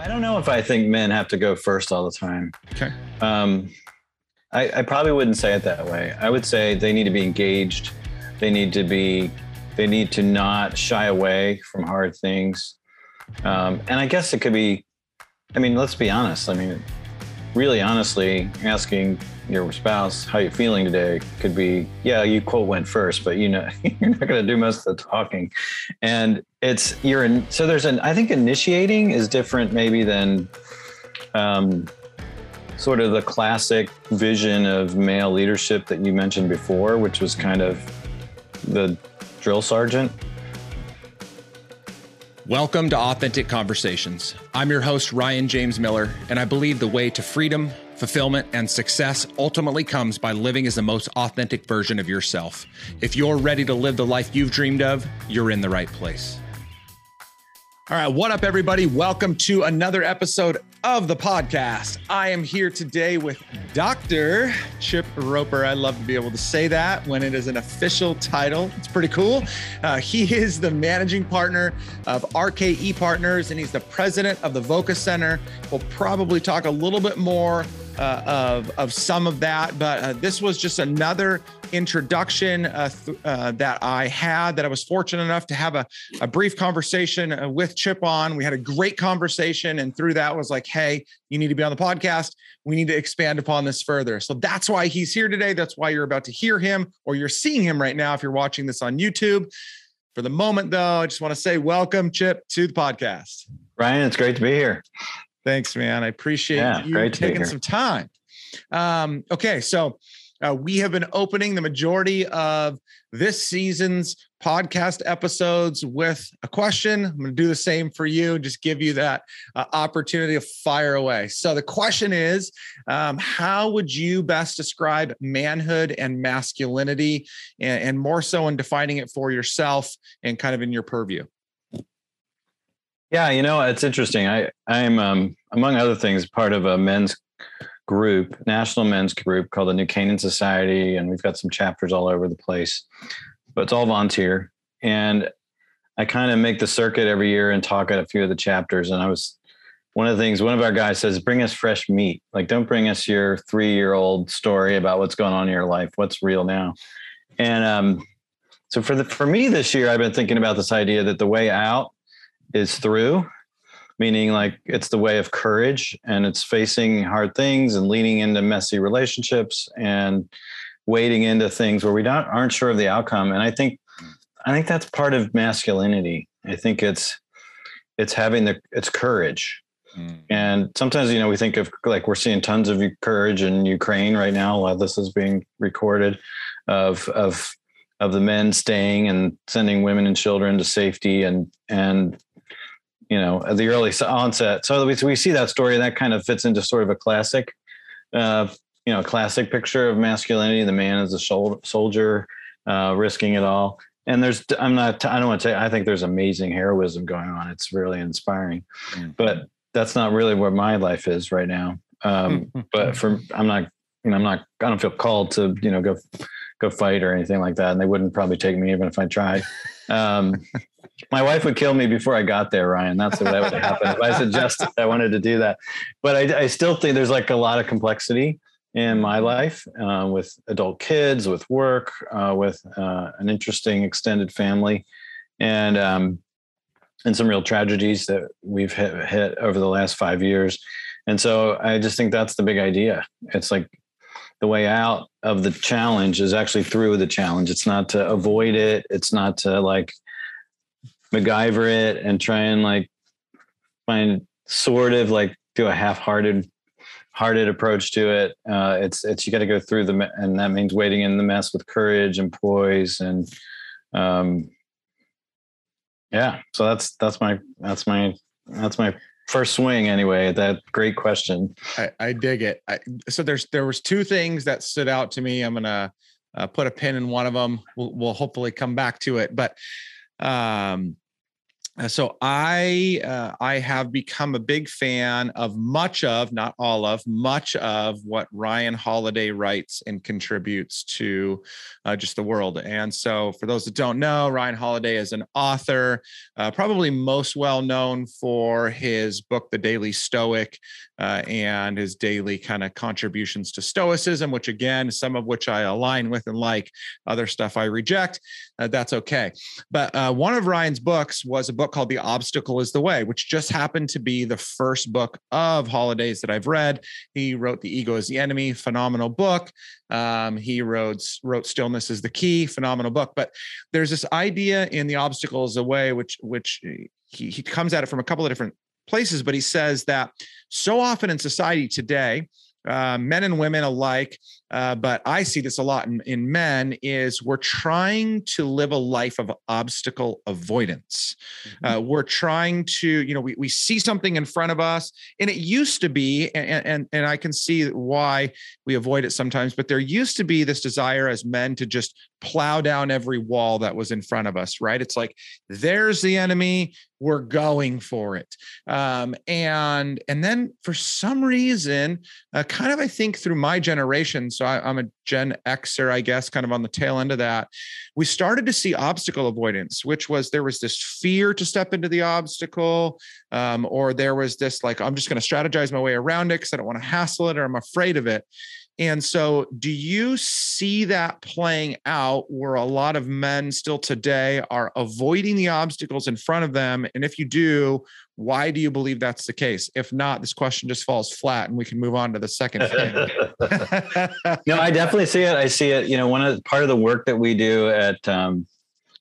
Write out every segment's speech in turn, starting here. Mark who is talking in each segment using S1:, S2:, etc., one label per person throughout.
S1: I don't know if I think men have to go first all the time.
S2: Okay.
S1: Um, I, I probably wouldn't say it that way. I would say they need to be engaged. They need to be, they need to not shy away from hard things. Um, and I guess it could be, I mean, let's be honest. I mean, really honestly, asking your spouse how you're feeling today could be, yeah, you quote went first, but you know, you're not going to do most of the talking. And it's, you're in, so there's an, I think initiating is different maybe than, um, sort of the classic vision of male leadership that you mentioned before, which was kind of the drill sergeant.
S2: Welcome to Authentic Conversations. I'm your host, Ryan James Miller, and I believe the way to freedom, fulfillment, and success ultimately comes by living as the most authentic version of yourself. If you're ready to live the life you've dreamed of, you're in the right place. All right, what up, everybody? Welcome to another episode of the podcast. I am here today with Dr. Chip Roper. I love to be able to say that when it is an official title. It's pretty cool. Uh, he is the managing partner of RKE Partners and he's the president of the VOCA Center. We'll probably talk a little bit more uh, of, of some of that, but uh, this was just another introduction uh, th- uh, that I had that I was fortunate enough to have a, a brief conversation uh, with Chip on. We had a great conversation, and through that was like, hey, you need to be on the podcast. We need to expand upon this further. So that's why he's here today. That's why you're about to hear him, or you're seeing him right now if you're watching this on YouTube. For the moment, though, I just want to say welcome, Chip, to the podcast.
S1: Ryan, it's great to be here.
S2: Thanks, man. I appreciate yeah, you taking some time. Um, okay, so uh, we have been opening the majority of this season's podcast episodes with a question. I'm going to do the same for you, and just give you that uh, opportunity to fire away. So, the question is um, How would you best describe manhood and masculinity, and, and more so in defining it for yourself and kind of in your purview?
S1: Yeah, you know, it's interesting. I I'm um, among other things part of a men's group, national men's group called the New Canaan Society, and we've got some chapters all over the place. But it's all volunteer, and I kind of make the circuit every year and talk at a few of the chapters. And I was one of the things one of our guys says, bring us fresh meat. Like, don't bring us your three year old story about what's going on in your life. What's real now? And um, so for the for me this year, I've been thinking about this idea that the way out is through meaning like it's the way of courage and it's facing hard things and leaning into messy relationships and wading into things where we don't aren't sure of the outcome. And i think i think that's part of masculinity. I think it's it's having the it's courage. Mm. and sometimes you know we think of like we're seeing tons of courage in ukraine right now while this is being recorded of of of the men staying and sending women and children to safety and and you know at the early onset. So we, we see that story and that kind of fits into sort of a classic uh, you know classic picture of masculinity. The man is a soldier uh, risking it all. And there's i'm not i don't want to say i think there's amazing heroism going on. It's really inspiring. Mm-hmm. but that's not really where my life is right now. Um, but for i'm not you know i'm not i don't feel called to you know go go fight or anything like that. And they wouldn't probably take me even if i tried. Um, my wife would kill me before I got there, Ryan. That's what that would happen if I suggested I wanted to do that. But I, I, still think there's like a lot of complexity in my life uh, with adult kids, with work, uh, with uh, an interesting extended family, and um, and some real tragedies that we've hit, hit over the last five years. And so I just think that's the big idea. It's like the way out of the challenge is actually through the challenge. It's not to avoid it. It's not to like MacGyver it and try and like find sort of like do a half-hearted hearted approach to it. Uh, it's it's you got to go through the and that means waiting in the mess with courage and poise and um yeah. So that's that's my that's my that's my first swing anyway that great question.
S2: I, I dig it. I, so there's there was two things that stood out to me. I'm gonna uh, put a pin in one of them we'll, we'll hopefully come back to it. But um so I uh, I have become a big fan of much of not all of much of what Ryan Holiday writes and contributes to uh, just the world. And so for those that don't know, Ryan Holiday is an author, uh, probably most well known for his book The Daily Stoic uh, and his daily kind of contributions to Stoicism, which again some of which I align with and like, other stuff I reject. Uh, that's okay. But one of Ryan's books was a book book called The Obstacle is the Way, which just happened to be the first book of Holidays that I've read. He wrote The Ego is the Enemy, phenomenal book. Um, he wrote, wrote Stillness is the Key, phenomenal book. But there's this idea in The Obstacle is the Way, which, which he, he comes at it from a couple of different places, but he says that so often in society today, uh, men and women alike, uh, but I see this a lot in, in men, is we're trying to live a life of obstacle avoidance. Mm-hmm. Uh, we're trying to, you know, we, we see something in front of us, and it used to be, and, and, and I can see why we avoid it sometimes, but there used to be this desire as men to just plow down every wall that was in front of us, right? It's like, there's the enemy, we're going for it. Um, and, and then for some reason, uh, kind of, I think through my generation, so I, am a Gen Xer, I guess, kind of on the tail end of that. We started to see obstacle avoidance, which was there was this fear to step into the obstacle, um, or there was this like, I'm just going to strategize my way around it because I don't want to hassle it or I'm afraid of it. And so, do you see that playing out where a lot of men still today are avoiding the obstacles in front of them? And if you do, why do you believe that's the case? If not, this question just falls flat and we can move on to the second thing.
S1: no, I definitely see it. I see it. You know, one of part of the work that we do at, um,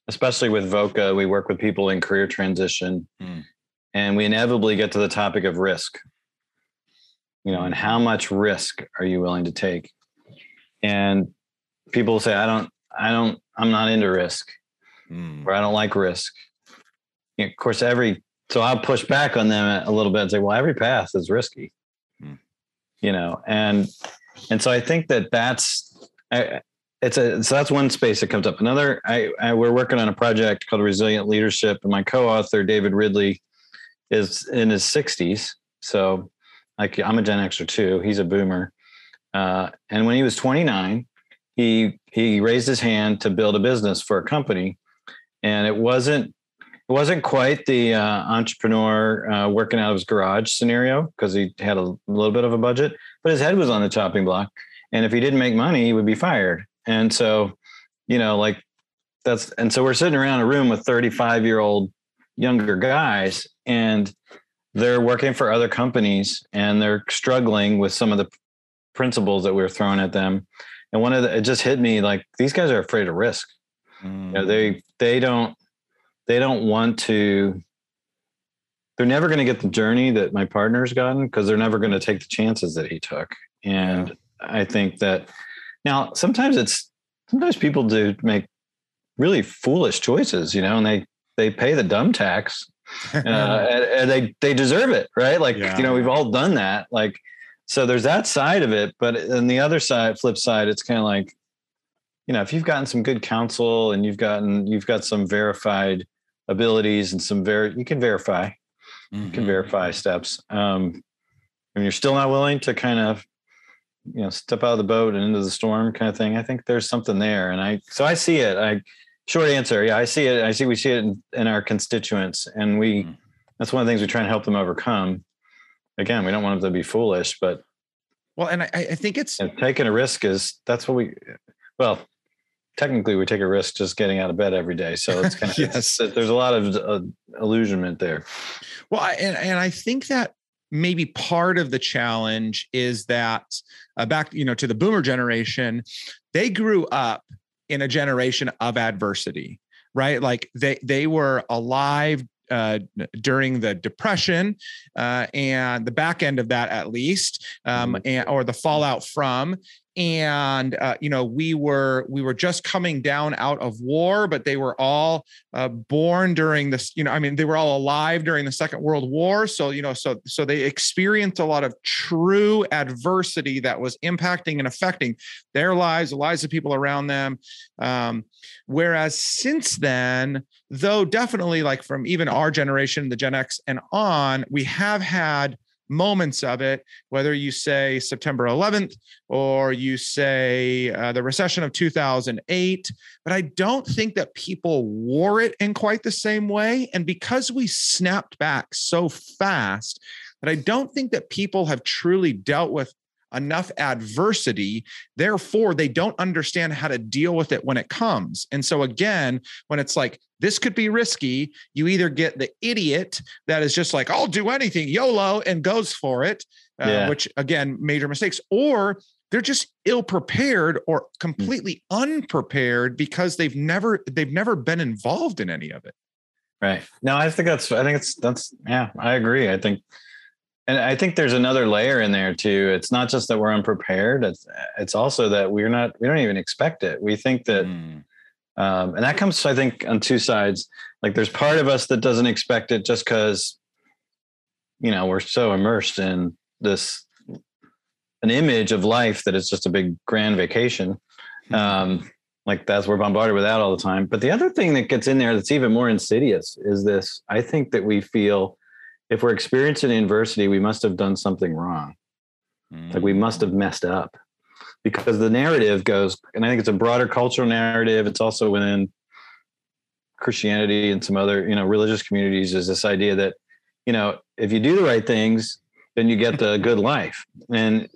S1: especially with VOCA, we work with people in career transition, mm. and we inevitably get to the topic of risk you know and how much risk are you willing to take? And people say i don't i don't i'm not into risk mm. or i don't like risk. You know, of course every so i'll push back on them a little bit and say well every path is risky. Mm. you know and and so i think that that's I, it's a so that's one space that comes up. Another I, I we're working on a project called resilient leadership and my co-author david ridley is in his 60s so like I'm a Gen Xer too. He's a boomer. Uh, and when he was 29, he he raised his hand to build a business for a company, and it wasn't it wasn't quite the uh, entrepreneur uh, working out of his garage scenario because he had a little bit of a budget, but his head was on the chopping block. And if he didn't make money, he would be fired. And so, you know, like that's and so we're sitting around a room with 35 year old younger guys, and they're working for other companies and they're struggling with some of the principles that we are throwing at them. And one of the, it just hit me like these guys are afraid of risk. Mm. You know, they mm. they don't they don't want to. They're never going to get the journey that my partner's gotten because they're never going to take the chances that he took. And yeah. I think that now sometimes it's sometimes people do make really foolish choices, you know, and they they pay the dumb tax uh, and, and, they they deserve it, right? Like yeah. you know, we've all done that. Like, so there's that side of it, but on the other side, flip side, it's kind of like, you know, if you've gotten some good counsel and you've gotten you've got some verified abilities and some ver you can verify, mm-hmm. you can mm-hmm. verify steps. Um, and you're still not willing to kind of you know step out of the boat and into the storm kind of thing i think there's something there and i so i see it i Short answer, yeah, I see it. I see we see it in, in our constituents, and we mm. that's one of the things we try and help them overcome. Again, we don't want them to be foolish, but
S2: well, and I, I think it's
S1: taking a risk is that's what we well technically we take a risk just getting out of bed every day. So it's kind of yes. It's, there's a lot of uh, illusionment there.
S2: Well, and and I think that maybe part of the challenge is that uh, back you know to the boomer generation, they grew up in a generation of adversity right like they they were alive uh, during the depression uh, and the back end of that at least um, mm-hmm. and or the fallout from and uh, you know we were we were just coming down out of war but they were all uh, born during this you know i mean they were all alive during the second world war so you know so so they experienced a lot of true adversity that was impacting and affecting their lives the lives of people around them um, whereas since then though definitely like from even our generation the gen x and on we have had moments of it, whether you say September 11th or you say uh, the recession of 2008. But I don't think that people wore it in quite the same way. And because we snapped back so fast, that I don't think that people have truly dealt with enough adversity. Therefore, they don't understand how to deal with it when it comes. And so, again, when it's like, this could be risky, you either get the idiot that is just like, I'll do anything, YOLO, and goes for it, uh, which again, major mistakes, or they're just ill prepared or hmm. completely unprepared because they've never they've never been involved in any of it
S1: right no i think that's i think it's that's yeah i agree i think and I think there's another layer in there too. It's not just that we're unprepared. It's it's also that we're not. We don't even expect it. We think that, mm. um, and that comes, I think, on two sides. Like there's part of us that doesn't expect it just because, you know, we're so immersed in this an image of life that it's just a big grand vacation. Hmm. Um, like that's we're bombarded with that all the time. But the other thing that gets in there that's even more insidious is this. I think that we feel if we're experiencing adversity, we must have done something wrong. Mm. Like we must have messed up because the narrative goes, and I think it's a broader cultural narrative. It's also within Christianity and some other, you know, religious communities is this idea that, you know, if you do the right things, then you get the good life. And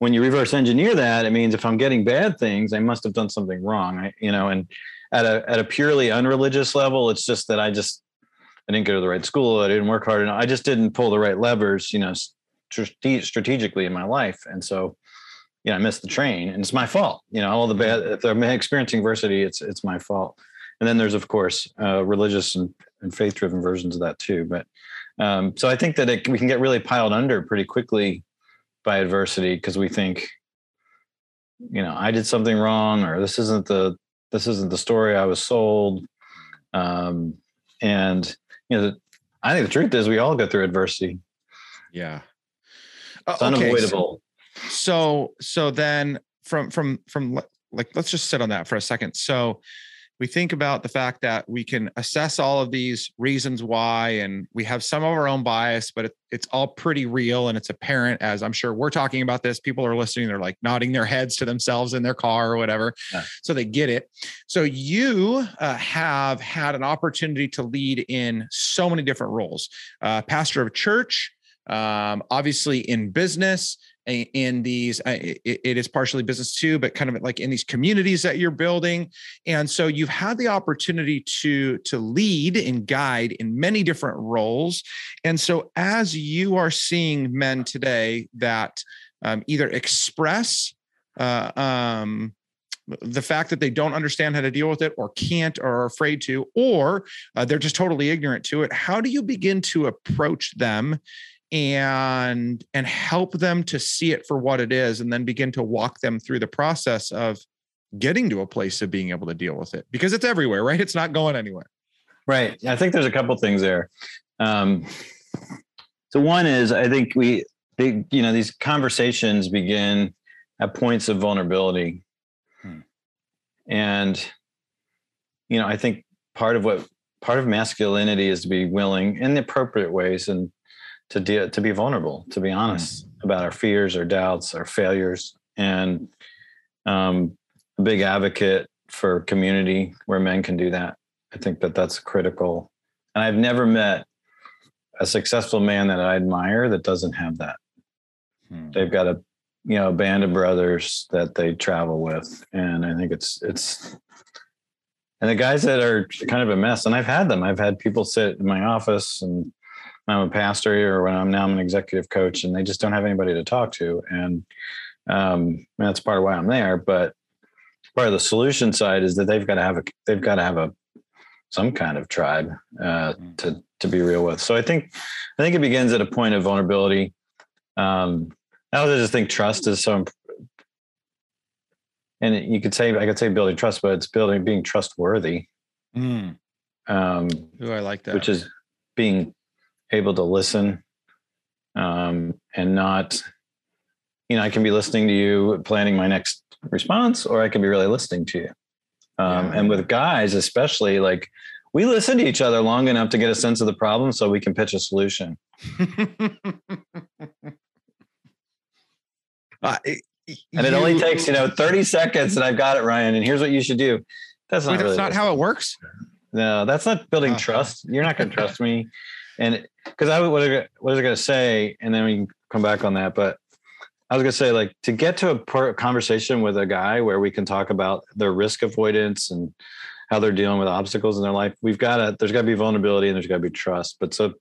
S1: when you reverse engineer that, it means if I'm getting bad things, I must have done something wrong. I, you know, and at a at a purely unreligious level, it's just that I just I didn't go to the right school. I didn't work hard enough. I just didn't pull the right levers, you know, strategically in my life. And so, you know, I missed the train and it's my fault. You know, all the bad, if I'm experiencing adversity, it's, it's my fault. And then there's, of course, uh, religious and, and faith driven versions of that too. But um, so I think that it, we can get really piled under pretty quickly by adversity because we think, you know, I did something wrong or this isn't the, this isn't the story I was sold. Um, and you know, I think the truth is we all go through adversity.
S2: Yeah.
S1: It's uh, okay, unavoidable.
S2: So, so, so then from, from, from like, let's just sit on that for a second. So we think about the fact that we can assess all of these reasons why, and we have some of our own bias, but it, it's all pretty real and it's apparent as I'm sure we're talking about this. People are listening, they're like nodding their heads to themselves in their car or whatever. Yeah. So they get it. So you uh, have had an opportunity to lead in so many different roles uh, pastor of church, um, obviously in business in these it is partially business too but kind of like in these communities that you're building. And so you've had the opportunity to to lead and guide in many different roles. And so as you are seeing men today that um, either express uh, um, the fact that they don't understand how to deal with it or can't or are afraid to or uh, they're just totally ignorant to it how do you begin to approach them and and help them to see it for what it is and then begin to walk them through the process of getting to a place of being able to deal with it because it's everywhere right? It's not going anywhere.
S1: Right. I think there's a couple things there. Um, so one is i think we they, you know these conversations begin at points of vulnerability. Hmm. and you know i think part of what part of masculinity is to be willing in the appropriate ways and to de- to be vulnerable, to be honest mm. about our fears, our doubts, our failures, and um, a big advocate for community where men can do that. I think that that's critical. And I've never met a successful man that I admire that doesn't have that. Hmm. They've got a you know a band of brothers that they travel with, and I think it's it's and the guys that are kind of a mess. And I've had them. I've had people sit in my office and I'm a pastor or when I'm now I'm an executive coach and they just don't have anybody to talk to. And um, that's part of why I'm there. But part of the solution side is that they've got to have a they've got to have a some kind of tribe uh, mm. to to be real with. So I think I think it begins at a point of vulnerability. Um, I also just think trust is so and you could say I could say building trust, but it's building being trustworthy.
S2: Mm.
S1: Um,
S2: Ooh, I like that.
S1: which is being able to listen um, and not you know i can be listening to you planning my next response or i can be really listening to you um,
S2: Yeah.
S1: and with guys especially like we listen to each other long enough to get a sense of the problem so we can pitch a solution
S2: Uh, it-
S1: and it only takes you know 30 seconds and i've got it ryan and here's what you should do that's not
S2: Wait, that's
S1: really
S2: not how it works.
S1: No, that's not building
S2: Oh.
S1: trust. You're not going to trust me, and because I I- what was I going to say, and then we can come back on that. But I was going to say, like, to get to a per- conversation with a guy where we can talk about their risk avoidance and how they're dealing with obstacles in their life, we've got to. There's got to be vulnerability and there's got to be trust. But so,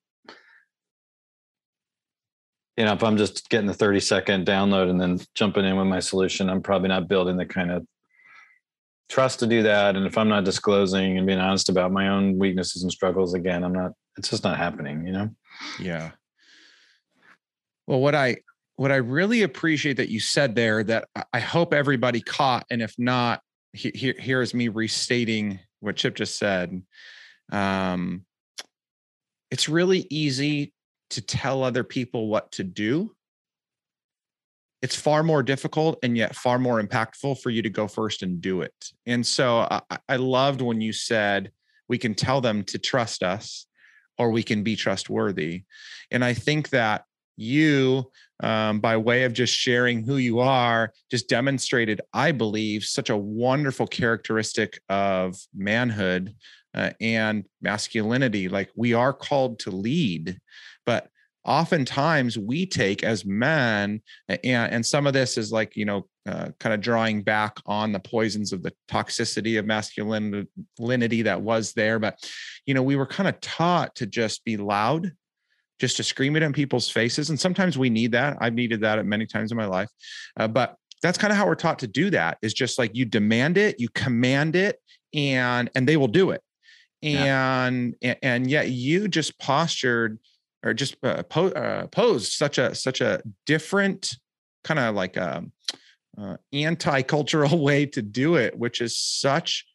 S1: you know, if I'm just getting the 30 second download and then jumping in with my solution, I'm probably not building the kind of trust to do that and if i'm not disclosing and being honest about my own weaknesses and struggles again i'm not it's just not happening you know
S2: Yeah. Well, what I what I really appreciate that you said there that I- hope everybody caught, and if not, he- here here's me restating what Chip just said. Um, it's really easy to tell other people what to do. It's far more difficult and yet far more impactful for you to go first and do it. And so I- I loved when you said we can tell them to trust us or we can be trustworthy. And I think that you, um, by way of just sharing who you are, just demonstrated, I believe, such a wonderful characteristic of manhood uh, and masculinity. Like we are called to lead, but oftentimes we take as men, and, and some of this is like, you know, uh, kind of drawing back on the poisons of the toxicity of masculinity that was there. But, you know, we were kind of taught to just be loud, just to scream it in people's faces. And sometimes we need that. I've needed that at many times in my life. Uh, but that's kind of how we're taught to do that is just like you demand it, you command it, and and they will do it. And and, and yet you just postured or just uh, po- uh, posed such a such a different kind of like a uh, anti-cultural way to do it, which is such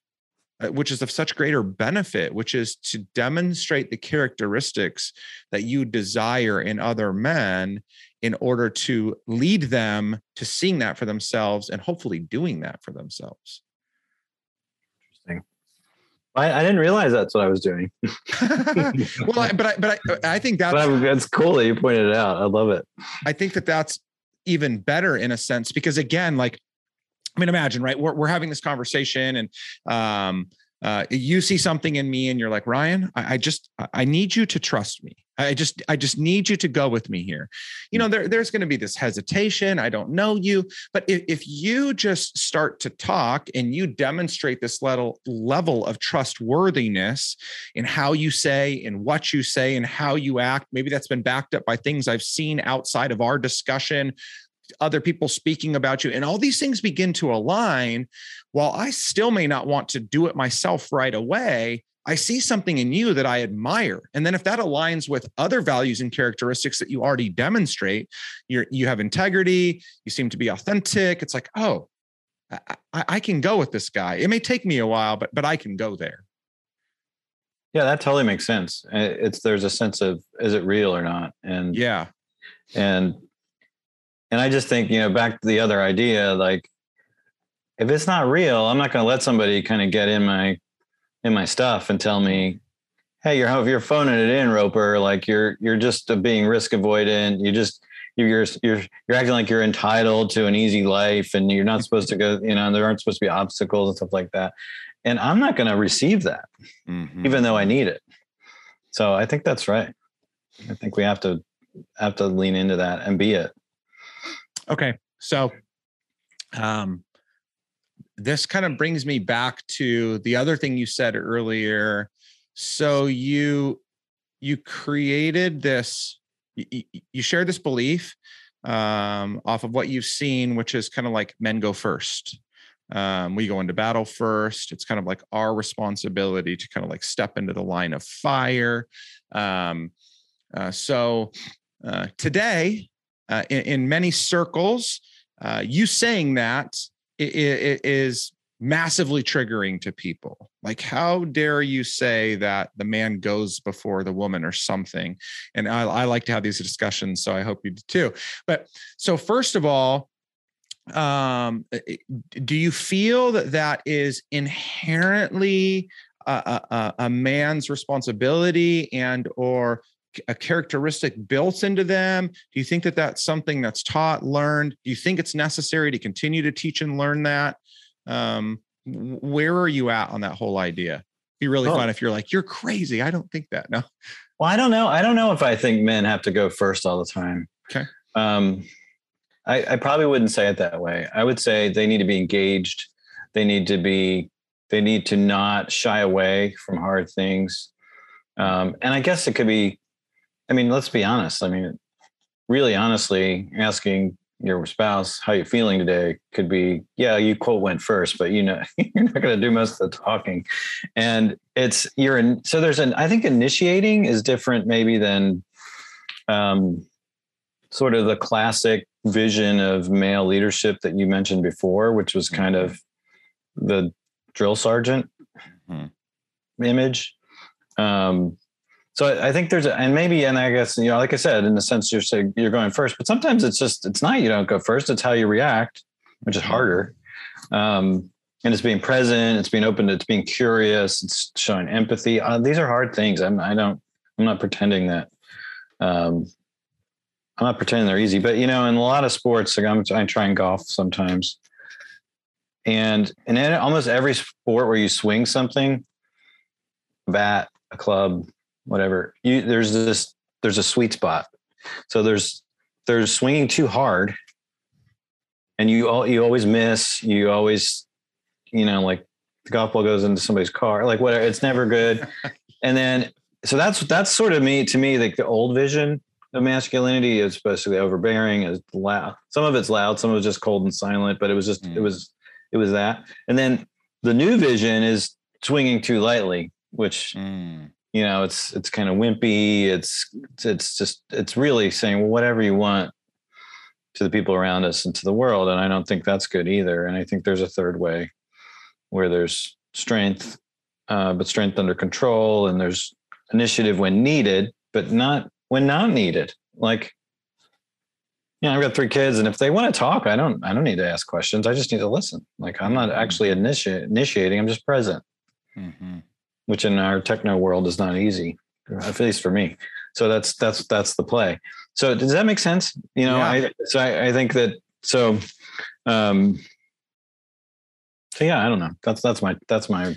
S2: uh, which is of such greater benefit, which is to demonstrate the characteristics that you desire in other men in order to lead them to seeing that for themselves and hopefully doing that for themselves. Interesting.
S1: I, I didn't realize that's what I was doing,
S2: well, I, but I, but I, I think that's
S1: I'm, cool that you pointed it out. I love it.
S2: I think that that's even better in a sense because again, like I mean, imagine right, we're we're having this conversation and um, uh, you see something in me and you're like, Ryan, I, I just I need you to trust me. I just I just need you to go with me here. You know, mm. there, there's going to be this hesitation. I don't know you, but if, if you just start to talk and you demonstrate this level level of trustworthiness in how you say, in what you say, and how you act, maybe that's been backed up by things I've seen outside of our discussion other people speaking about you and all these things begin to align while i still may not want to do it myself right away i see something in you that i admire. And then if that aligns with other values and characteristics that you already demonstrate you're you have integrity you seem to be authentic it's like oh I, I, can go with this guy. It may take me a while but but i can go there.
S1: Yeah, that totally makes sense. It's there's a sense of is it real or not, and
S2: yeah.
S1: and and I just think you know back to the other idea like if it's not real, I'm not going to let somebody kind of get in my in my stuff and tell me, hey, you're if you're phoning it in, Roper, like you're you're just uh, being risk avoidant. You just you're you're you're you're acting like you're entitled to an easy life, and you're not supposed to go. You know, there aren't supposed to be obstacles and stuff like that. And I'm not going to receive that,
S2: Mhm.
S1: even though I need it. So I think that's right. I think we have to have to lean into that and be it.
S2: Okay. So um this kind of brings me back to the other thing you said earlier. So you you created this you, shared this belief um off of what you've seen which is kind of like men go first. Um, we go into battle first. It's kind of like our responsibility to kind of like step into the line of fire. Um, uh, so uh, today, uh, in, in many circles, uh, you saying that is massively triggering to people. Like, how dare you say that the man goes before the woman or something? And I, I like to have these discussions, so I hope you do too. But so, first of all, um, do you feel that that is inherently a, a, a man's responsibility and or a characteristic built into them? Do you think that that's something that's taught, learned? Do you think it's necessary to continue to teach and learn that? Um, where are you at on that whole idea? Be really oh. fun if you're like, you're crazy. I don't think that. No.
S1: Well, I don't know. I don't know if I think men have to go first all the time.
S2: Okay.
S1: Um, I, I probably wouldn't say it that way. I would say they need to be engaged. They need to be. They need to not shy away from hard things. Um, and I guess it could be. I mean, let's be honest. I mean, really honestly, asking your spouse how you're feeling today could be yeah you quote went first but you know you're not going to do most of the talking and it's you're in so there's an i think initiating is different maybe than um sort of the classic vision of male leadership that you mentioned before which was kind of the drill sergeant mm-hmm. image um so I think there's, a, and maybe, and I guess you know, like I said, in the sense you're saying you're going first, but sometimes it's just it's not you don't go first; it's how you react, which is harder. Um, and it's being present, it's being open, it's being curious, it's showing empathy. Uh, these are hard things. I'm, I don't, I'm not pretending that. Um, I'm not pretending they're easy, but you know, in a lot of sports, like I'm, I try and golf sometimes, and in almost every sport where you swing something, bat, a club, whatever. You there's this there's a sweet spot. So there's there's swinging too hard and you all you always miss you always you know like the golf ball goes into somebody's car like whatever it's never good. And then so that's that's sort of me to me like the old vision of masculinity is basically overbearing is loud. Some of it's loud some of it's just cold and silent but it was just mm. it was it was that. And then the new vision is swinging too lightly which mm you know it's it's kind of wimpy it's it's just it's really saying well whatever you want to the people around us and to the world and i don't think that's good either and i think there's a third way where there's strength uh, but strength under control and there's initiative when needed but not when not needed. Like you know i've got three kids and if they want to talk i don't i don't need to ask questions i just need to listen. Like i'm not actually initi- initiating i'm just present. Mm-hmm which in our techno world is not easy, at least for me. So that's that's that's the play. So does that make sense? You know, yeah. I so I, I, think that so um so yeah, I don't know. That's that's my that's my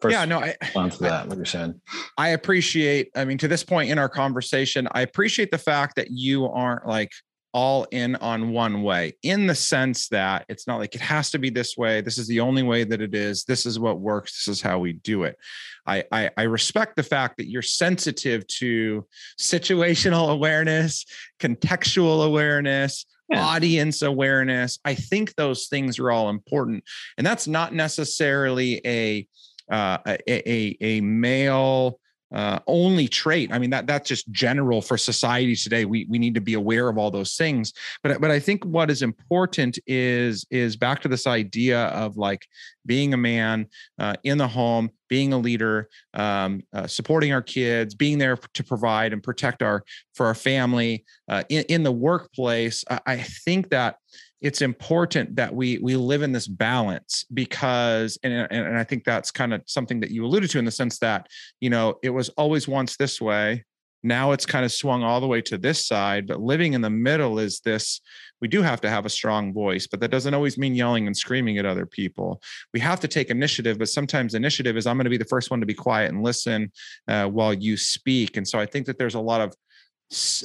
S2: first yeah, no, I,
S1: response to that, what you said.
S2: I appreciate, I mean, to this point in our conversation, I appreciate the fact that you aren't like all in on one way in the sense that it's not like it has to be this way. This is the only way that it is. This is what works. This is how we do it. I, I, I respect the fact that you're sensitive to situational awareness, contextual awareness, yeah. audience awareness. I think those things are all important. And that's not necessarily a, uh, a, a, a male uh, only trait. I mean that that's just general for society today. We we need to be aware of all those things. But but I think what is important is is back to this idea of like being a man uh, in the home, being a leader, um, uh, supporting our kids, being there to provide and protect our for our family uh, in, in the workplace. I, I think that it's important that we we live in this balance because and, and i think that's kind of something that you alluded to in the sense that you know it was always once this way now it's kind of swung all the way to this side but living in the middle is this we do have to have a strong voice but that doesn't always mean yelling and screaming at other people. We have to take initiative but sometimes initiative is i'm going to be the first one to be quiet and listen uh, while you speak. And so i think that there's a lot of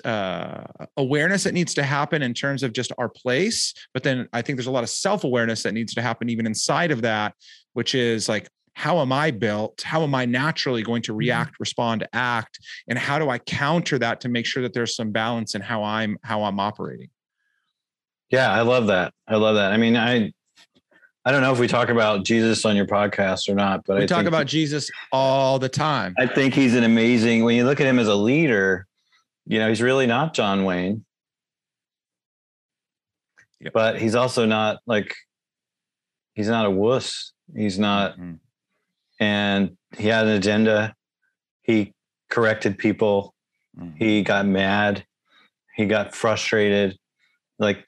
S2: uh, awareness that needs to happen in terms of just our place. But then I think there's a lot of self awareness that needs to happen even inside of that, which is like, how am I built? How am I naturally going to mm-hmm. react, respond, act? And how do I counter that to make sure that there's some balance in how I'm how I'm operating?
S1: Yeah, I love that. I love that. I mean, I I don't know if we talk about Jesus on your podcast or not, but
S2: we
S1: I
S2: talk about Jesus all the time.
S1: I think he's an amazing when you look at him as a leader, you know, he's really not John Wayne. Yep. But he's also not like he's not a wuss. He's not, mm-hmm. and he had an agenda. He corrected people. Mm-hmm. He got mad. He got frustrated. Like,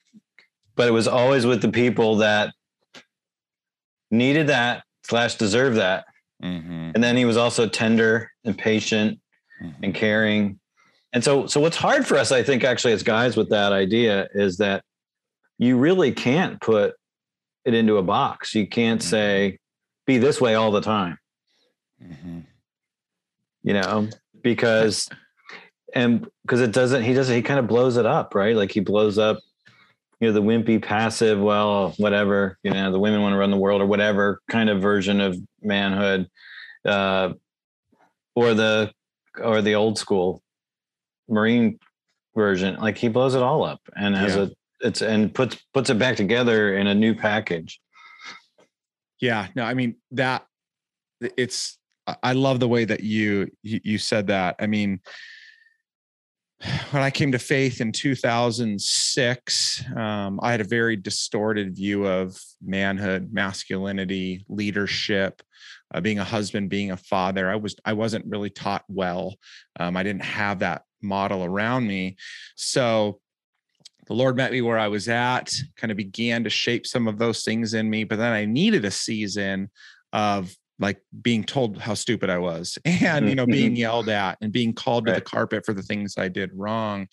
S1: but it was always with the people that needed that slash deserved that. Mm-hmm. And then he was also tender and patient mm-hmm. and caring. And so, so what's hard for us, I think, actually, as guys with that idea is that you really can't put it into a box. You can't mm-hmm. say, be this way all the time. Mm-hmm. You know, because, and because it doesn't, he doesn't, he kind of blows it up, right? Like he blows up you know the wimpy passive well whatever you know the women want to run the world or whatever kind of version of manhood uh, or the or the old school marine version like he blows it all up and has yeah. a it's and puts puts it back together in a new package
S2: yeah no i mean that it's i love the way that you you said that i mean when I came to faith in 2006, um, I had a very distorted view of manhood, masculinity, leadership, uh, being a husband, being a father. I was I wasn't really taught well. Um, I didn't have that model around me, so the Lord met me where I was at, kind of began to shape some of those things in me. But then I needed a season of like being told how stupid I was and you know being yelled at and being called right. to the carpet for the things I did wrong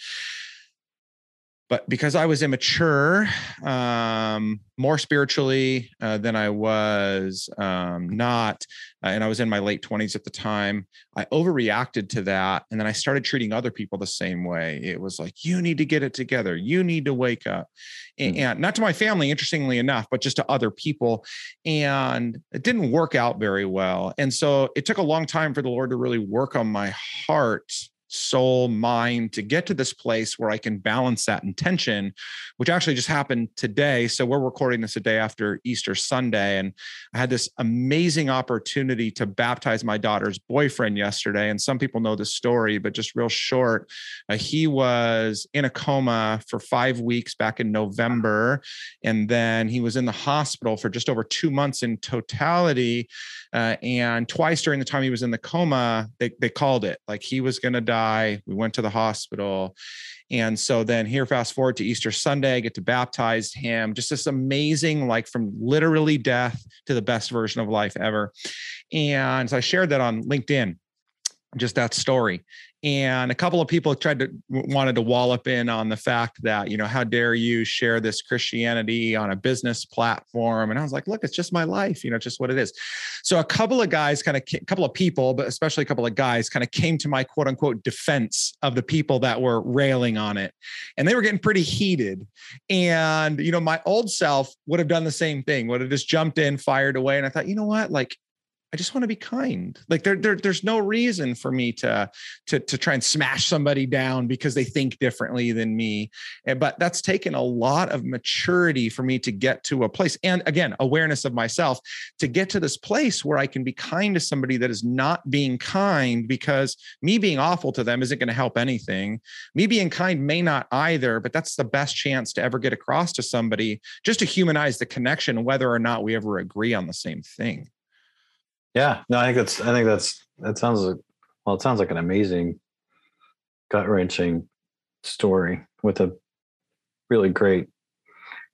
S2: but because I was immature, um, more spiritually uh, than I was um, not, uh, and I was in my late 20s at the time, I overreacted to that. And then I started treating other people the same way. It was like, you need to get it together. You need to wake up. And, mm-hmm. and not to my family, interestingly enough, but just to other people. And it didn't work out very well. And so it took a long time for the Lord to really work on my heart soul, mind to get to this place where I can balance that intention, which actually just happened today. So we're recording this a day after Easter Sunday. And I had this amazing opportunity to baptize my daughter's boyfriend yesterday. And some people know the story, but just real short, uh, he was in a coma for five weeks back in November. And then he was in the hospital for just over two months in totality. Uh, and twice during the time he was in the coma, they, they called it like he was going to die. We went to the hospital. And so then here, fast forward to Easter Sunday, I get to baptize him. Just this amazing, like from literally death to the best version of life ever. And so I shared that on LinkedIn, just that story. And a couple of people tried to wanted to wallop in on the fact that you know how dare you share this christianity on a business platform? And i was like look it's just my life you know just what it is. So a couple of guys kind of a couple of people but especially a couple of guys kind of came to my quote unquote defense of the people that were railing on it. And they were getting pretty heated. And you know my old self would have done the same thing would have just jumped in fired away. And i thought you know what? Like I just want to be kind. Like there, there, there's no reason for me to, to, to try and smash somebody down because they think differently than me. But that's taken a lot of maturity for me to get to a place. And again, awareness of myself to get to this place where I can be kind to somebody that is not being kind because me being awful to them isn't going to help anything. Me being kind may not either, but that's the best chance to ever get across to somebody just to humanize the connection, whether or not we ever agree on the same thing.
S1: Yeah, no, I think that's I think that's that sounds like well, it sounds like an amazing, gut wrenching story with a really great.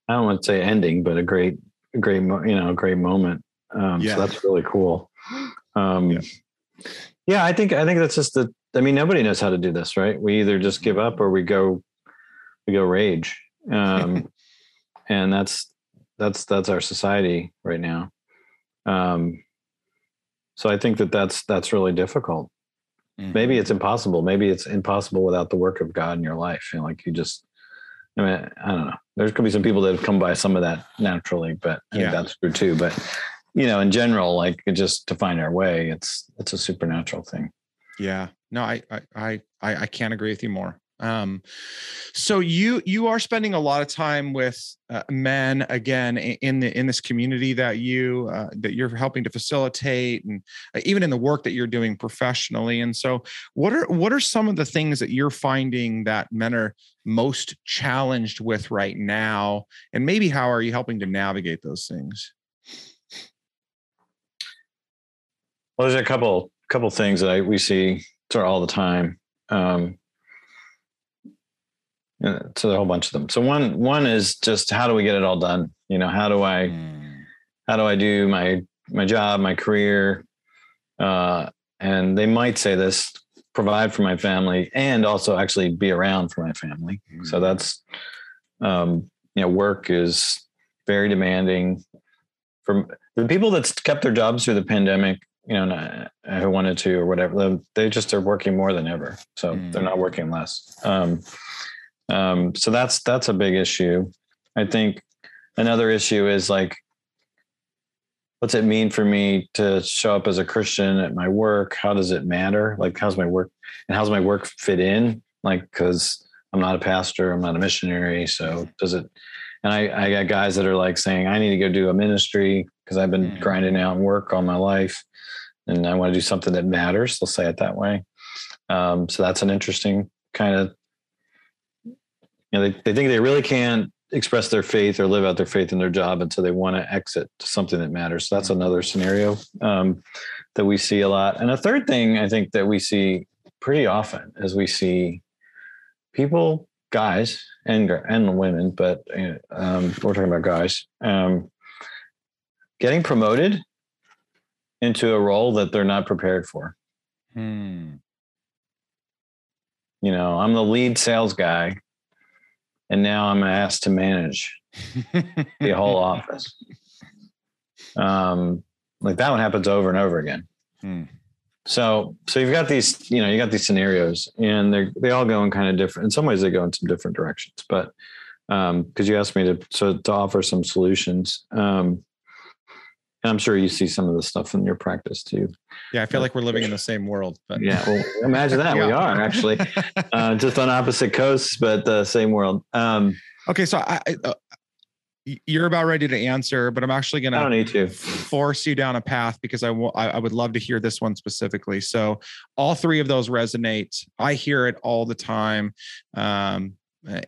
S1: I don't want to say ending, but a great, a great, you know, a great moment. Um, yeah. So that's really cool. Um, yeah. yeah, I think I think that's just the. I mean, nobody knows how to do this, right? We either just give up or we go, we go rage, um, and that's that's that's our society right now. Um, so I think that that's that's really difficult. Mm-hmm. Maybe it's impossible. Maybe it's impossible without the work of God in your life. You know, like you just, I mean, I don't know. There's going to be some people that have come by some of that naturally, but yeah. that's true too. But you know, in general, like just to find our way, it's it's a supernatural thing.
S2: Yeah. No, I I I I can't agree with you more um so you you are spending a lot of time with uh, men again in the in this community that you uh, that you're helping to facilitate and uh, even in the work that you're doing professionally. And so what are what are some of the things that you're finding that men are most challenged with right now? And maybe how are you helping to navigate those things?
S1: Well, there's a couple couple things that I, we see sort of all the time. Um, so a whole bunch of them. So one one is just how do we get it all done? You know, how do I mm. how do I do my my job, my career? Uh, and they might say this: provide for my family and also actually be around for my family. Mm. So that's um, you know, work is very demanding. From the people that's kept their jobs through the pandemic, you know, who wanted to or whatever, they just are working more than ever. So mm. they're not working less. Um, um, so that's that's a big issue. I think another issue is like, what's it mean for me to show up as a Christian at my work? How does it matter? Like, how's my work and how's my work fit in? Like, because I'm not a pastor, I'm not a missionary. So does it? And I, I got guys that are like saying, I need to go do a ministry because I've been mm. grinding out work all my life, and I want to do something that matters. They'll say it that way. Um, so that's an interesting kind of know, they, they think they really can't express their faith or live out their faith in their job until they want to exit to something that matters. So that's mm-hmm. another scenario um, that we see a lot. And a third thing I think that we see pretty often is we see people, guys and and women, but um, we're talking about guys, um, getting promoted into a role that they're not prepared for. Hmm. You know, I'm the lead sales guy and now I'm asked to manage the whole office. Um, like that one happens over and over again. Hmm. So, so you've got these, you know, you got these scenarios, and they they all go in kind of different. In some ways, they go in some different directions. But because um, you asked me to so to offer some solutions, um, and I'm sure you see some of the stuff in your practice too.
S2: Yeah, I feel like we're living in the same world.
S1: But yeah, well, imagine that yeah. we are actually uh, just on opposite coasts, but the same world. Um,
S2: okay, so I, uh, you're about ready to answer, but I'm actually going to.
S1: I don't need to
S2: force you down a path because I, w- I would love to hear this one specifically. So all three of those resonate. I hear it all the time. Um,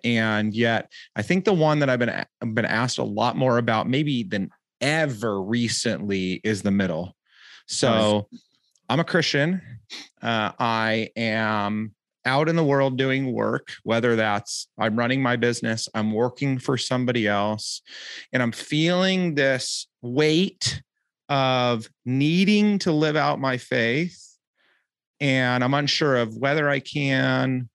S2: and yet I think the one that I've been been asked a lot more about, maybe than ever recently is the middle. So nice. I'm a Christian. Uh, I am out in the world doing work, whether that's I'm running my business, I'm working for somebody else, and I'm feeling this weight of needing to live out my faith. And I'm unsure of whether I can,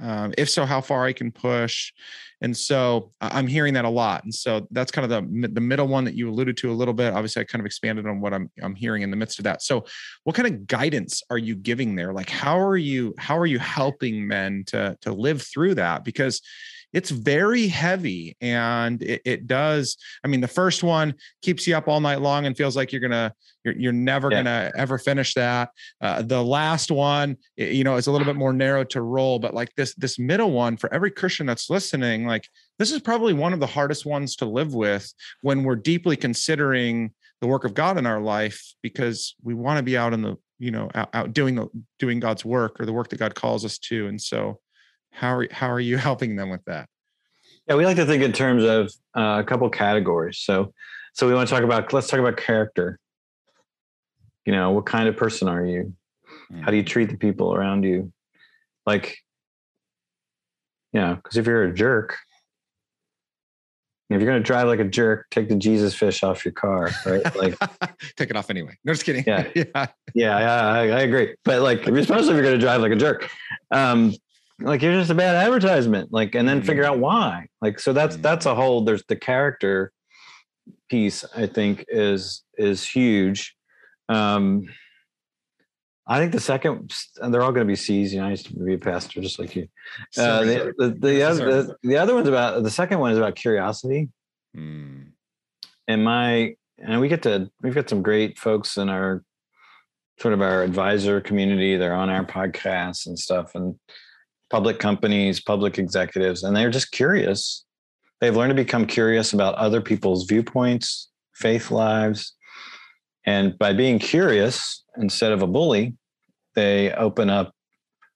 S2: um, if so, how far I can push. And so I'm hearing that a lot. And so that's kind of the the middle one that you alluded to a little bit. Obviously, I kind of expanded on what I'm I'm hearing in the midst of that. So what kind of guidance are you giving there? Like how are you how are you helping men to to live through that? Because it's very heavy and it, it, does i mean the first one keeps you up all night long and feels like you're gonna you're, you're never yeah. gonna ever finish that uh, the last one you know is a little bit more narrow to roll but like this this middle one for every christian that's listening like this is probably one of the hardest ones to live with when we're deeply considering the work of god in our life because we want to be out in the you know out, out doing the doing god's work or the work that god calls us to and so how are how are you helping them with that?
S1: Yeah, we like to think in terms of uh, a couple categories. So, so we want to talk about let's talk about character. You know, what kind of person are you? Mm-hmm. How do you mm-hmm. treat the people around you? Like, you know, because if you're a jerk, if you're going to drive like a jerk, take the Jesus fish off your car, right? Like,
S2: take it off anyway. No, just kidding.
S1: Yeah, yeah, yeah. yeah I, I, agree. But like, especially if you're going to drive like a jerk, um, like you're just a bad advertisement like and then figure mm-hmm. out why. Like so that's that's a whole there's the character piece i think is is huge. Um i think the second and they're all going to be c's you know i used to be a pastor just like you. Uh, the, the, the, other, the, the, other one's about the second one is about curiosity. Mm. and my and we get to we've got some great folks in our sort of our advisor community they're on our podcasts and stuff and public companies, public executives, and they're just curious. They've learned to become curious about other people's viewpoints, faith lives. And by being curious instead of a bully, they open up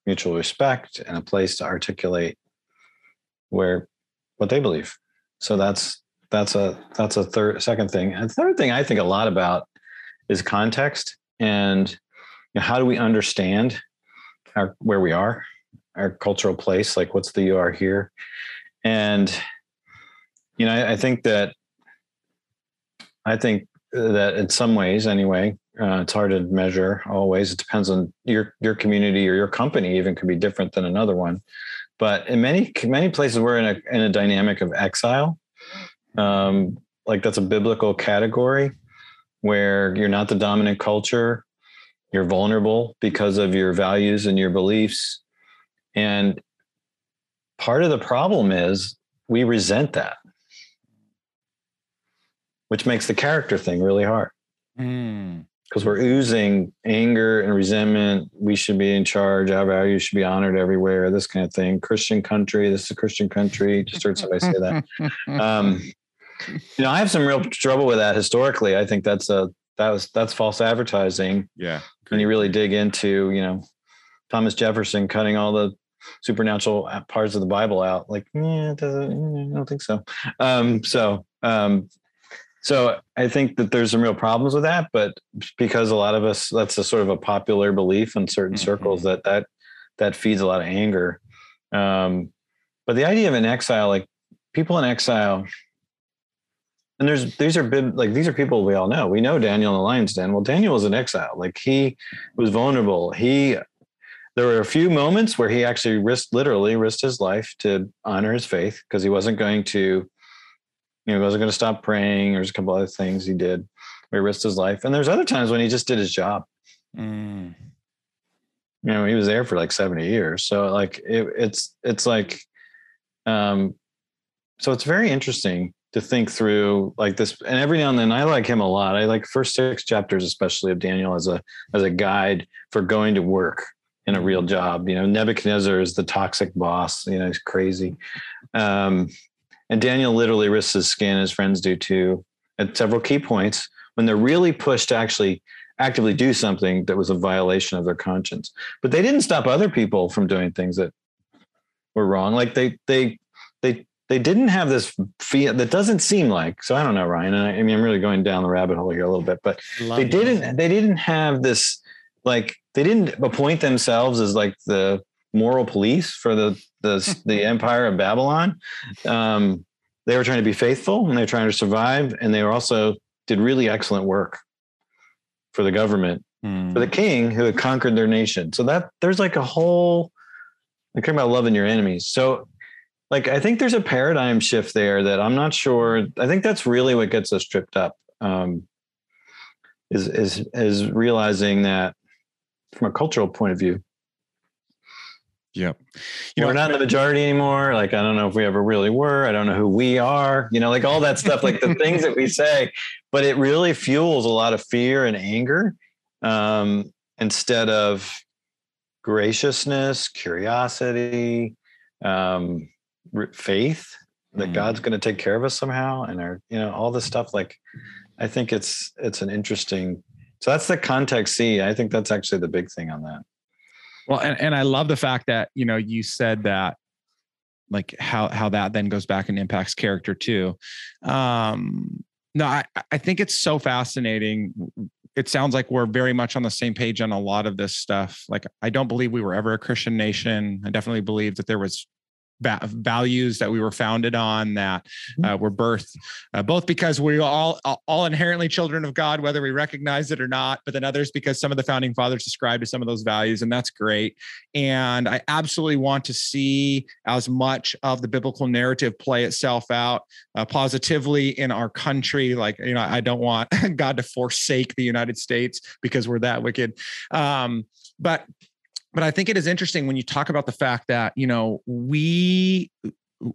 S1: mutual respect and a place to articulate where what they believe. So that's that's a that's a third second thing. And third thing I think a lot about is context and you know, how do we understand our where we are, our cultural place, like what's the you are here, and you know I, I think that I think that in some ways anyway uh, it's hard to measure always. It depends on your your community or your company even could be different than another one. But in many many places we're in a in a dynamic of exile. Um, like that's a biblical category where you're not the dominant culture you're vulnerable because of your values and your beliefs and part of the problem is we resent that which makes the character thing really hard. Because mm. we're oozing anger and resentment. We should be in charge. Our values should be honored everywhere. This kind of thing. Christian country. This is a christian country. Just heard somebody say that. Um, you know i have some real trouble with that historically. I think that's a that was that's false advertising.
S2: Yeah.
S1: And you really dig into, you know, Thomas Jefferson cutting all the supernatural parts of the Bible out. Like, yeah, doesn't, I don't think so. Um, so, um, so I think that there's some real problems with that, but because a lot of us, that's a sort of a popular belief in certain mm-hmm. circles that that that feeds a lot of anger. Um, but the idea of an exile, like people in exile, and there's these are big like these are people we all know. We know Daniel in the lion's den. Well, Daniel was in exile. Like he was vulnerable. He there were a few moments where he actually risked literally risked his life to honor his faith because he wasn't going to, you know, he wasn't going to stop praying. There's a couple other things he did where he risked his life. And there's other times when he just did his job. Mm. You know, he was there for like 70 years. So like it, it's it's like um so it's very interesting to think through like this and every now and then i like him a lot i like first six chapters especially of daniel as a as a guide for going to work in a real job. You know nebuchadnezzar is the toxic boss you know he's crazy. Um, and daniel literally risks his skin his friends do too at several key points when they're really pushed to actually actively do something that was a violation of their conscience. But they didn't stop other people from doing things that were wrong. Like they they they they didn't have this feel that doesn't seem like so i don't know ryan and I, I, mean i'm really going down the rabbit hole here a little bit but they didn't they didn't have this like they didn't appoint themselves as like the moral police for the the, the empire of babylon um, they were trying to be faithful and they were trying to survive and they were also did really excellent work for the government mm. for the hmm. king who had conquered their nation so that there's like a whole I'm talking about loving your enemies. So like I think there's a paradigm shift there that I'm not sure. I think that's really what gets us tripped up. Um, is is is realizing that from a cultural point of view.
S2: Yep.
S1: You know, we're not in the majority anymore. Like, I don't know if we ever really were. I don't know who we are, you know, like all that stuff, like the things that we say, but it really fuels a lot of fear and anger um, instead of graciousness, curiosity, um, faith that mm. God's going to take care of us somehow, and our you know all this stuff. Like, I think it's it's an interesting. So that's the context C. I think that's actually the big thing on that.
S2: Well, and, and I love the fact that you know you said that like how how that then goes back and impacts character too. Um, no, I I think it's so fascinating. It sounds like we're very much on the same page on a lot of this stuff. Like I don't believe we were ever a Christian nation. I definitely believe that there was values that we were founded on that mm-hmm. uh, were birthed uh, both because we are all all inherently children of god whether we recognize it or not but then others because some of the founding fathers described to some of those values and that's great. And i absolutely want to see as much of the biblical narrative play itself out uh, positively in our country. Like you know i don't want god to forsake the united states because we're that wicked. Um, but but I think it is interesting when you talk about the fact that, you know, we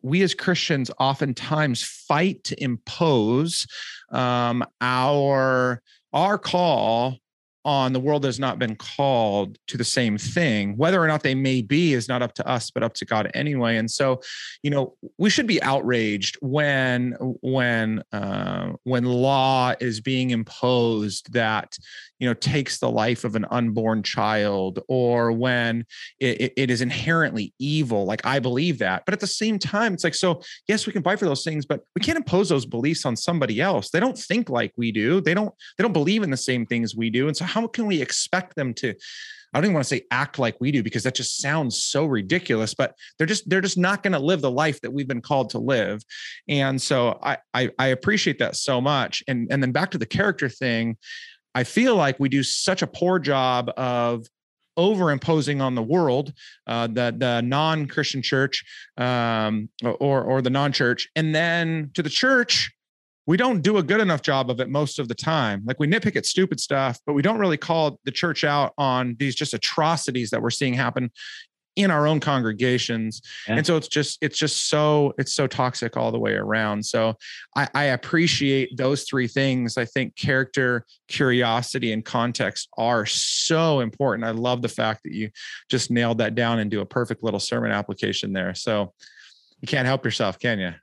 S2: we as Christians oftentimes fight to impose um, our our call on the world has not been called to the same thing. Whether or not they may be is not up to us but up to god anyway. And so you know we should be outraged when when uh, when law is being imposed that you know takes the life of an unborn child or when it, it is inherently evil. Like i believe that. But at the same time it's like so yes we can fight for those things but we can't impose those beliefs on somebody else. They don't think like we do. They don't they don't believe in the same things we do. And so how can we expect them to I don't even want to say act like we do because that just sounds so ridiculous, but they're just they're just not going to live the life that we've been called to live. And so I, I I appreciate that so much. And and then back to the character thing, I feel like we do such a poor job of over imposing on the world, uh, the the non Christian church um, or or the non church, and then to the church, we don't do a good enough job of it most of the time. Like we nitpick at stupid stuff, but we don't really call the church out on these just atrocities that we're seeing happen in our own congregations. Yeah. and so it's just it's just so it's so toxic all the way around. So I, I, appreciate those three things. I think character curiosity and context are so important. I love the fact that you just nailed that down and do a perfect little sermon application there. So you can't help yourself can you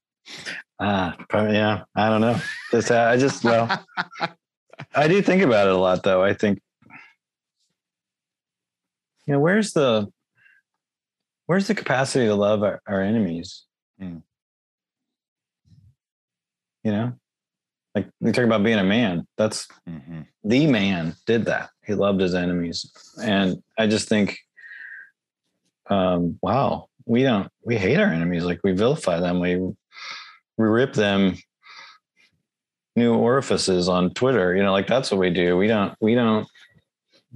S1: Ah, uh, yeah. I don't know. Just uh, I just well, I do think about it a lot, though. I think, you know, where's the where's the capacity to love our, our enemies? Mm. You know, like we talk about being a man. That's mm-hmm. the man did that. He loved his enemies, and I just think, um, wow, we don't we hate our enemies. Like we vilify them. We we rip them new orifices on Twitter. You know, like that's what we do. We don't, we don't,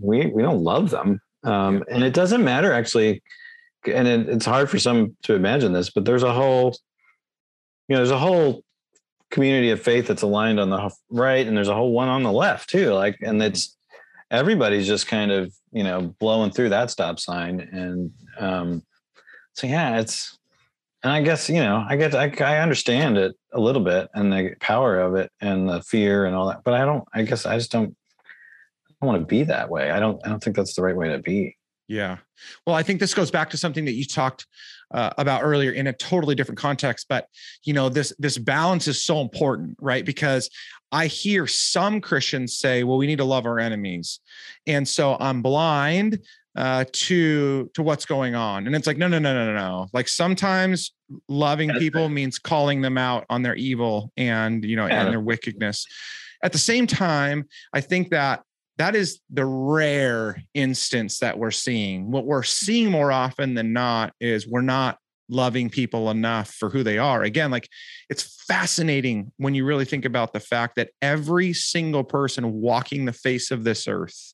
S1: we we don't love them, um, and it doesn't matter actually. And it, it's hard for some to imagine this, but there's a whole, you know, there's a whole community of faith that's aligned on the right, and there's a whole one on the left too. Like, and it's everybody's just kind of you know blowing through that stop sign, and um, so yeah, it's and I guess you know, I get I, I understand it a little bit and the power of it and the fear and all that, but I don't. I guess I just don't. I don't want to be that way. I don't. I don't think that's the right way to be.
S2: Yeah. Well, I think this goes back to something that you talked uh, about earlier in a totally different context, but you know, this this balance is so important, right? Because I hear some Christians say, "Well, we need to love our enemies," and so I'm blind uh, to to what's going on. And it's like no no no no no no. Like sometimes loving That's people means calling them out on their evil and you know yeah. and their wickedness. At the same time i think that that is the rare instance that we're seeing. What we're seeing more often than not is we're not loving people enough for who they are. Again like it's fascinating when you really think about the fact that every single person walking the face of this earth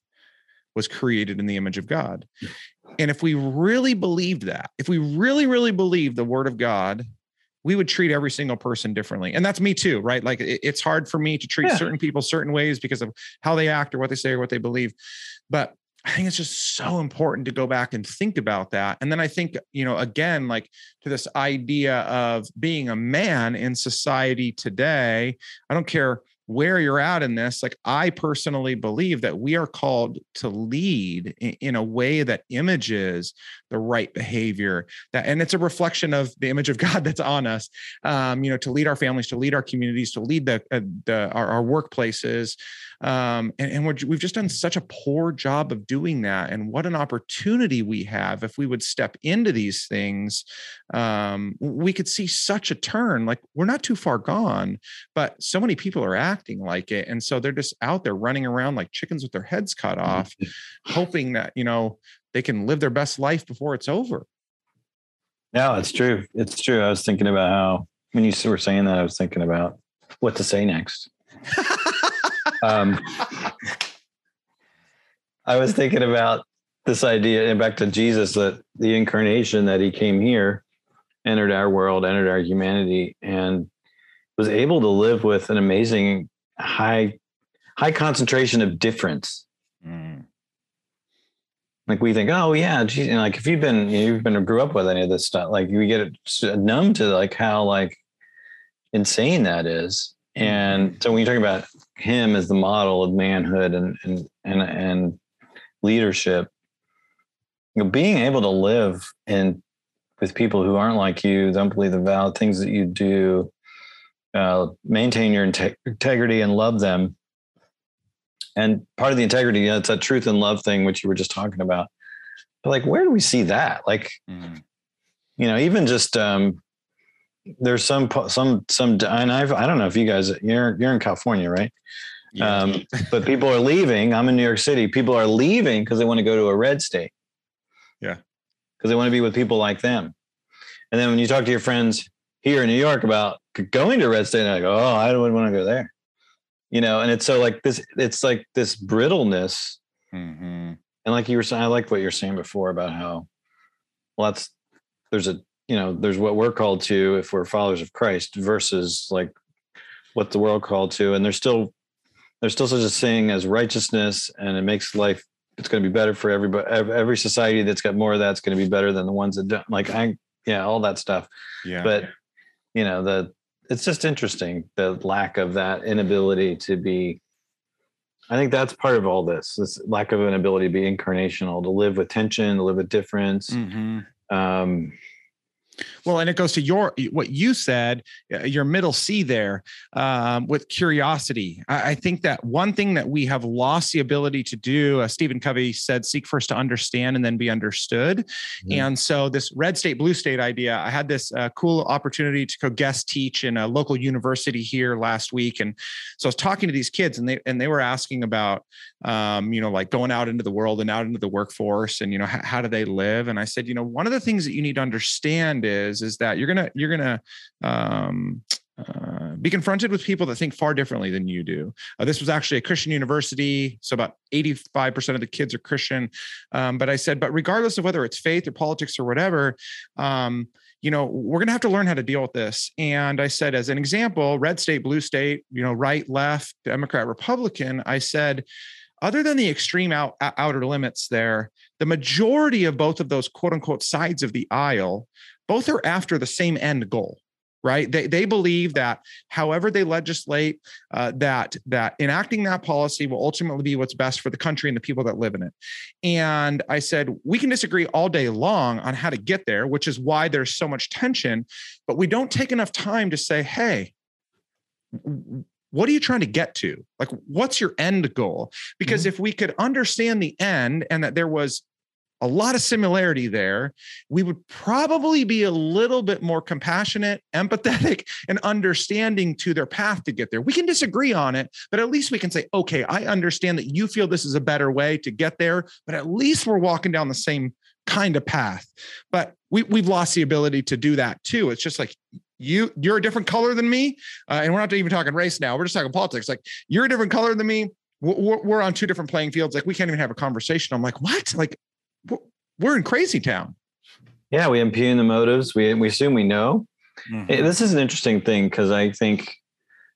S2: was created in the image of God. And if we really believed that, if we really, really believed the word of God, we would treat every single person differently. And that's me too, right? Like it's hard for me to treat yeah. certain people certain ways because of how they act or what they say or what they believe. But I think it's just so important to go back and think about that. And then I think, you know, again, like to this idea of being a man in society today, I don't care where you're at in this like i personally believe that we are called to lead in, in, a way that images the right behavior that and it's a reflection of the image of god that's on us. Um, you know to lead our families to lead our communities to lead the, uh, the our, our workplaces um, and, and we have just done such a poor job of doing that. And what an opportunity we have if we would step into these things. Um, we could see such a turn. Like we're not too far gone, but so many people are acting like it, and so they're just out there running around like chickens with their heads cut off, hoping that you know they can live their best life before it's over.
S1: No, it's true. It's true. I was thinking about how when you were saying that, I was thinking about what to say next. Um, I was thinking about this idea, and back to Jesus, that the incarnation that he came here, entered our world, entered our humanity, and was able to live with an amazing high high concentration of difference. Mm. Like we think, oh yeah, geez, know, like if you've been you've been grew up with any of this stuff, like you get numb to like how like insane that is And so when you talk about him as the model of manhood and and and and leadership, you know, being able to live in with people who aren't like you, don't believe the valid things that you do, uh, maintain your integ- integrity and love them. And part of the integrity, you know, it's that truth and love thing, which you were just talking about. But like, where do we see that? Like, mm-hmm. you know, even just um, there's some some some, and I've I don't know if you guys you're you're in California, right? Yeah. Um, but people are leaving. I'm in New York City. People are leaving because they want to go to a red state.
S2: Yeah.
S1: Because they want to be with people like them. And then when you talk to your friends here in New York about going to red state, they're like, oh, I don't want to go there. You know, and it's so like this, it's like this brittleness. Mm-hmm. And like you were saying, I like what you're saying before about how, well, that's, there's a, you know, there's what we're called to if we're followers of Christ versus like what the world called to. And there's still, there's still such a thing as righteousness and it makes life it's going to be better for everybody every society that's got more of that's going to be better than the ones that don't like i yeah all that stuff
S2: yeah
S1: but you know the it's just interesting the lack of that inability to be i think that's part of all this this lack of an ability to be incarnational to live with tension to live with difference mm-hmm. um
S2: well, and it goes to your what you said, your middle C there um, with curiosity. I, I, think that one thing that we have lost the ability to do, uh, Stephen Covey said, seek first to understand and then be understood. Mm-hmm. And so, this red state, blue state idea, I had this uh, cool opportunity to go guest teach in a local university here last week, and so I was talking to these kids, and they and they were asking about, um, you know, like going out into the world and out into the workforce, and you know, how, how do they live? And I said, you know, one of the things that you need to understand is is that you're gonna you're gonna um, uh, be confronted with people that think far differently than you do. Uh, this was actually a Christian university, so about 85% of the kids are Christian. Um, but I said, but regardless of whether it's faith or politics or whatever, um, you know, we're going to have to learn how to deal with this. And I said, as an example, red state, blue state, you know, right, left, Democrat, Republican, I said, other than the extreme out, outer limits there, the majority of both of those quote unquote sides of the aisle both are after the same end goal right? They, they believe that however they legislate uh, that that enacting that policy will ultimately be what's best for the country and the people that live in it. And i said we can disagree all day long on how to get there which is why there's so much tension but we don't take enough time to say hey what are you trying to get to? Like what's your end goal? Because mm-hmm. if we could understand the end and that there was a lot of similarity there. We would probably be a little bit more compassionate, empathetic, and understanding to their path to get there. We can disagree on it, but at least we can say, okay, I understand that you feel this is a better way to get there, but at least we're walking down the same kind of path. But we, we've lost the ability to do that too. It's just like, you you're a different color than me uh, and we're not even talking race now we're just talking politics like you're a different color than me we're, we're on two different playing fields like we can't even have a conversation i'm like what like we're in crazy town.
S1: Yeah, we impugn the motives. We we assume we know. Mm-hmm. This is an interesting thing because I think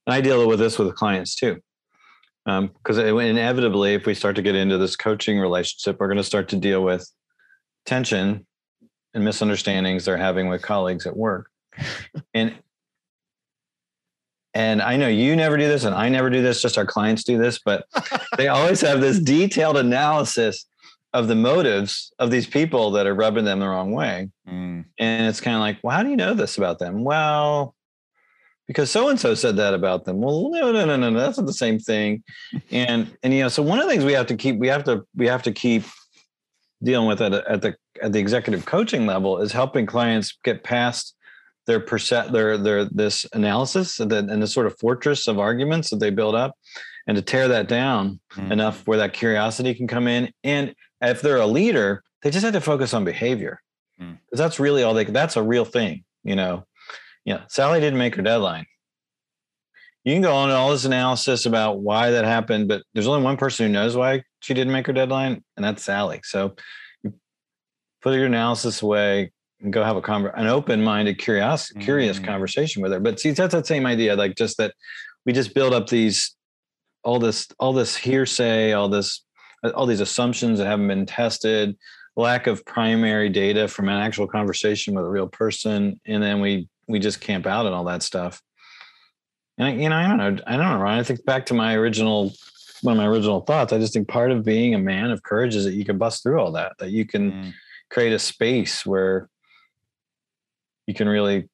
S1: I deal with this with clients too. Because um, inevitably, if we start to get into this coaching relationship, we're going to start to deal with tension and misunderstandings they're having with colleagues at work. and and I know you never do this, and I never do this. Just our clients do this, but they always have this detailed analysis of the motives of these people that are rubbing them the wrong way. Mm. And it's kind of like, well, how do you know this about them? Well, because so and so said that about them. Well, no, no, no, no, no, that's not the same thing. And and you know, so one of the things we have to keep, we have to, we have to keep dealing with at, at the at the executive coaching level is helping clients get past their percent their their this analysis and, the, and this sort of fortress of arguments that they build up and to tear that down mm. enough where that curiosity can come in and if they're a leader, they just have to focus on behavior because mm. that's really all they. That's a real thing, you know. Yeah, Sally didn't make her deadline. You can go on all this analysis about why that happened, but there's only one person who knows why she didn't make her deadline, and that's Sally. So you put your analysis away and go have a conver- an open-minded, curious, mm. curious conversation with her. But see, that's that same idea, like just that we just build up these all this all this hearsay, all this all these assumptions that haven't been tested, lack of primary data from an actual conversation with a real person, and then we we just camp out and all that stuff. And you know, I don't know. I don't know, Ryan. I think back to my original one of my original thoughts. I just think part of being a man of courage is that you can bust through all that, that you can mm. create a space where you can really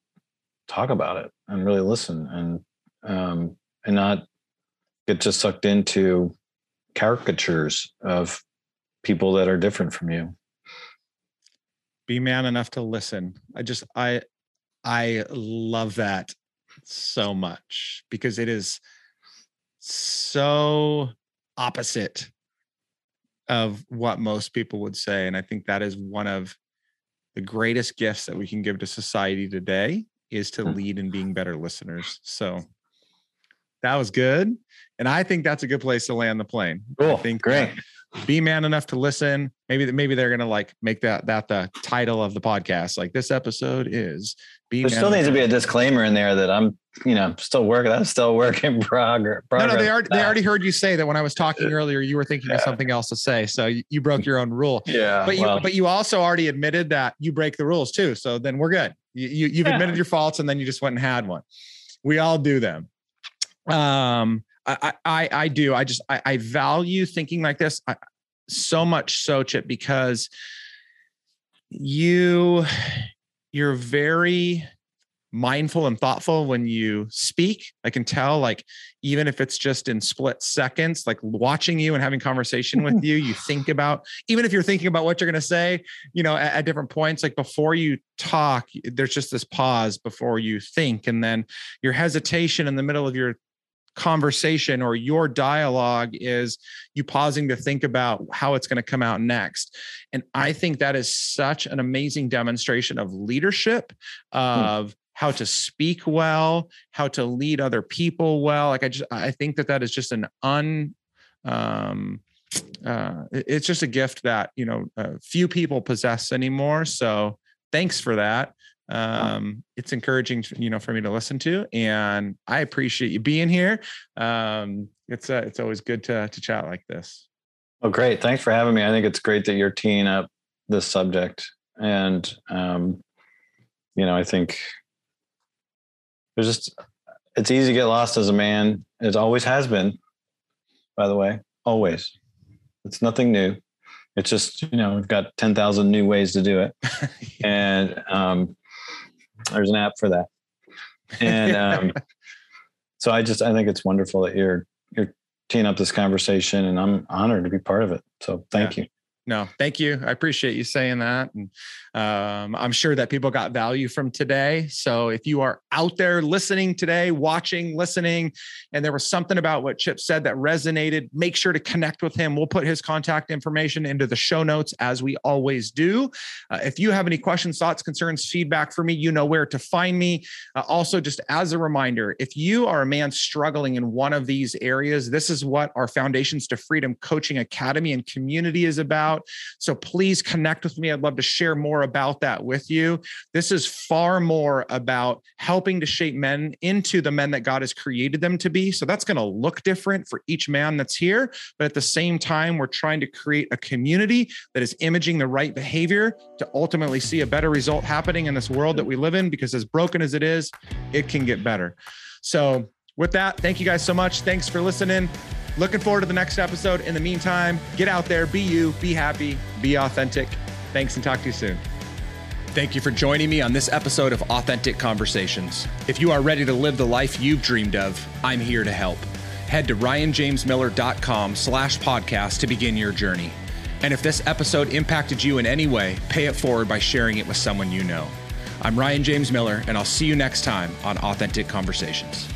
S1: talk about it and really listen and um, and not get just sucked into caricatures of people that are different from you.
S2: Be man enough to listen. I just I I love that so much because it is so opposite of what most people would say. And I think that is one of the greatest gifts that we can give to society today is to hmm. lead in being better listeners. So that was good. And I think that's a good place to land the plane.
S1: Cool.
S2: I think uh,
S1: great.
S2: Be man enough to listen. Maybe maybe they're gonna like make that that the title of the podcast. Like this episode is
S1: be. There still needs to be a disclaimer in there that I'm you know still working. That's still work in progress.
S2: No, no, they already they already heard you say that when I was talking uh, earlier. You were thinking yeah. of something else to say, so you, you broke your own rule.
S1: Yeah,
S2: but you well. but you also already admitted that you break the rules too. So then we're good. You, you you've yeah. admitted your faults, and then you just went and had one. We all do them. Um, I, I, I do. I just, I, I value thinking like this I, so much so, Chip, because you, you're very mindful and thoughtful when you speak. I can tell, like, even if it's just in split seconds, like watching you and having conversation with you, you think about, even if you're thinking about what you're going to say, you know, at, at, different points, like before you talk, there's just this pause before you think. And then your hesitation in the middle of your conversation or your dialogue is you pausing to think about how it's going to come out next. And I think that is such an amazing demonstration of leadership, hmm. of hmm. how to speak well, how to lead other people well. Like I just, I think that that is just an un, um, uh, it's just a gift that you know uh, few people possess anymore. So thanks for that um it's encouraging you know for me to listen to and i appreciate you being here. Um it's uh, it's always good to to chat like this.
S1: Oh great. Thanks for having me. I think it's great that you're teeing up this subject and um you know i think there's just it's easy to get lost as a man. It always has been by the way always. It's nothing new. It's just you know we've got 10,000 new ways to do it. And um there's an app for that. And um, so I just I think it's wonderful that you're you're teeing up this conversation, and I'm honored to be part of it. So thank yeah. you.
S2: No, thank you. I appreciate you saying that. And um, I'm sure that people got value from today. So if you are out there listening today, watching, listening, and there was something about what Chip said that resonated, make sure to connect with him. We'll put his contact information into the show notes as we always do. Uh, if you have any questions, thoughts, concerns, feedback for me, you know where to find me. Uh, also, just as a reminder, if you are a man struggling in one of these areas, this is what our Foundations to Freedom Coaching Academy and community is about about. So please connect with me. I'd love to share more about that with you. This is far more about helping to shape men into the men that God has created them to be. So that's going to look different for each man that's here. But at the same time, we're trying to create a community that is imaging the right behavior to ultimately see a better result happening in this world that we live in. Because as broken as it is, it can get better. So, with that, thank you guys so much. Thanks for listening. Looking forward to the next episode. In the meantime, get out there, be you, be happy, be authentic. Thanks and talk to you soon. Thank you for joining me on this episode of Authentic Conversations. If you are ready to live the life you've dreamed of, I'm here to help. Head to ryanjamesmiller.com slash podcast to begin your journey. And if this episode impacted you in any way, pay it forward by sharing it with someone you know. I'm Ryan James Miller, and I'll see you next time on Authentic Conversations.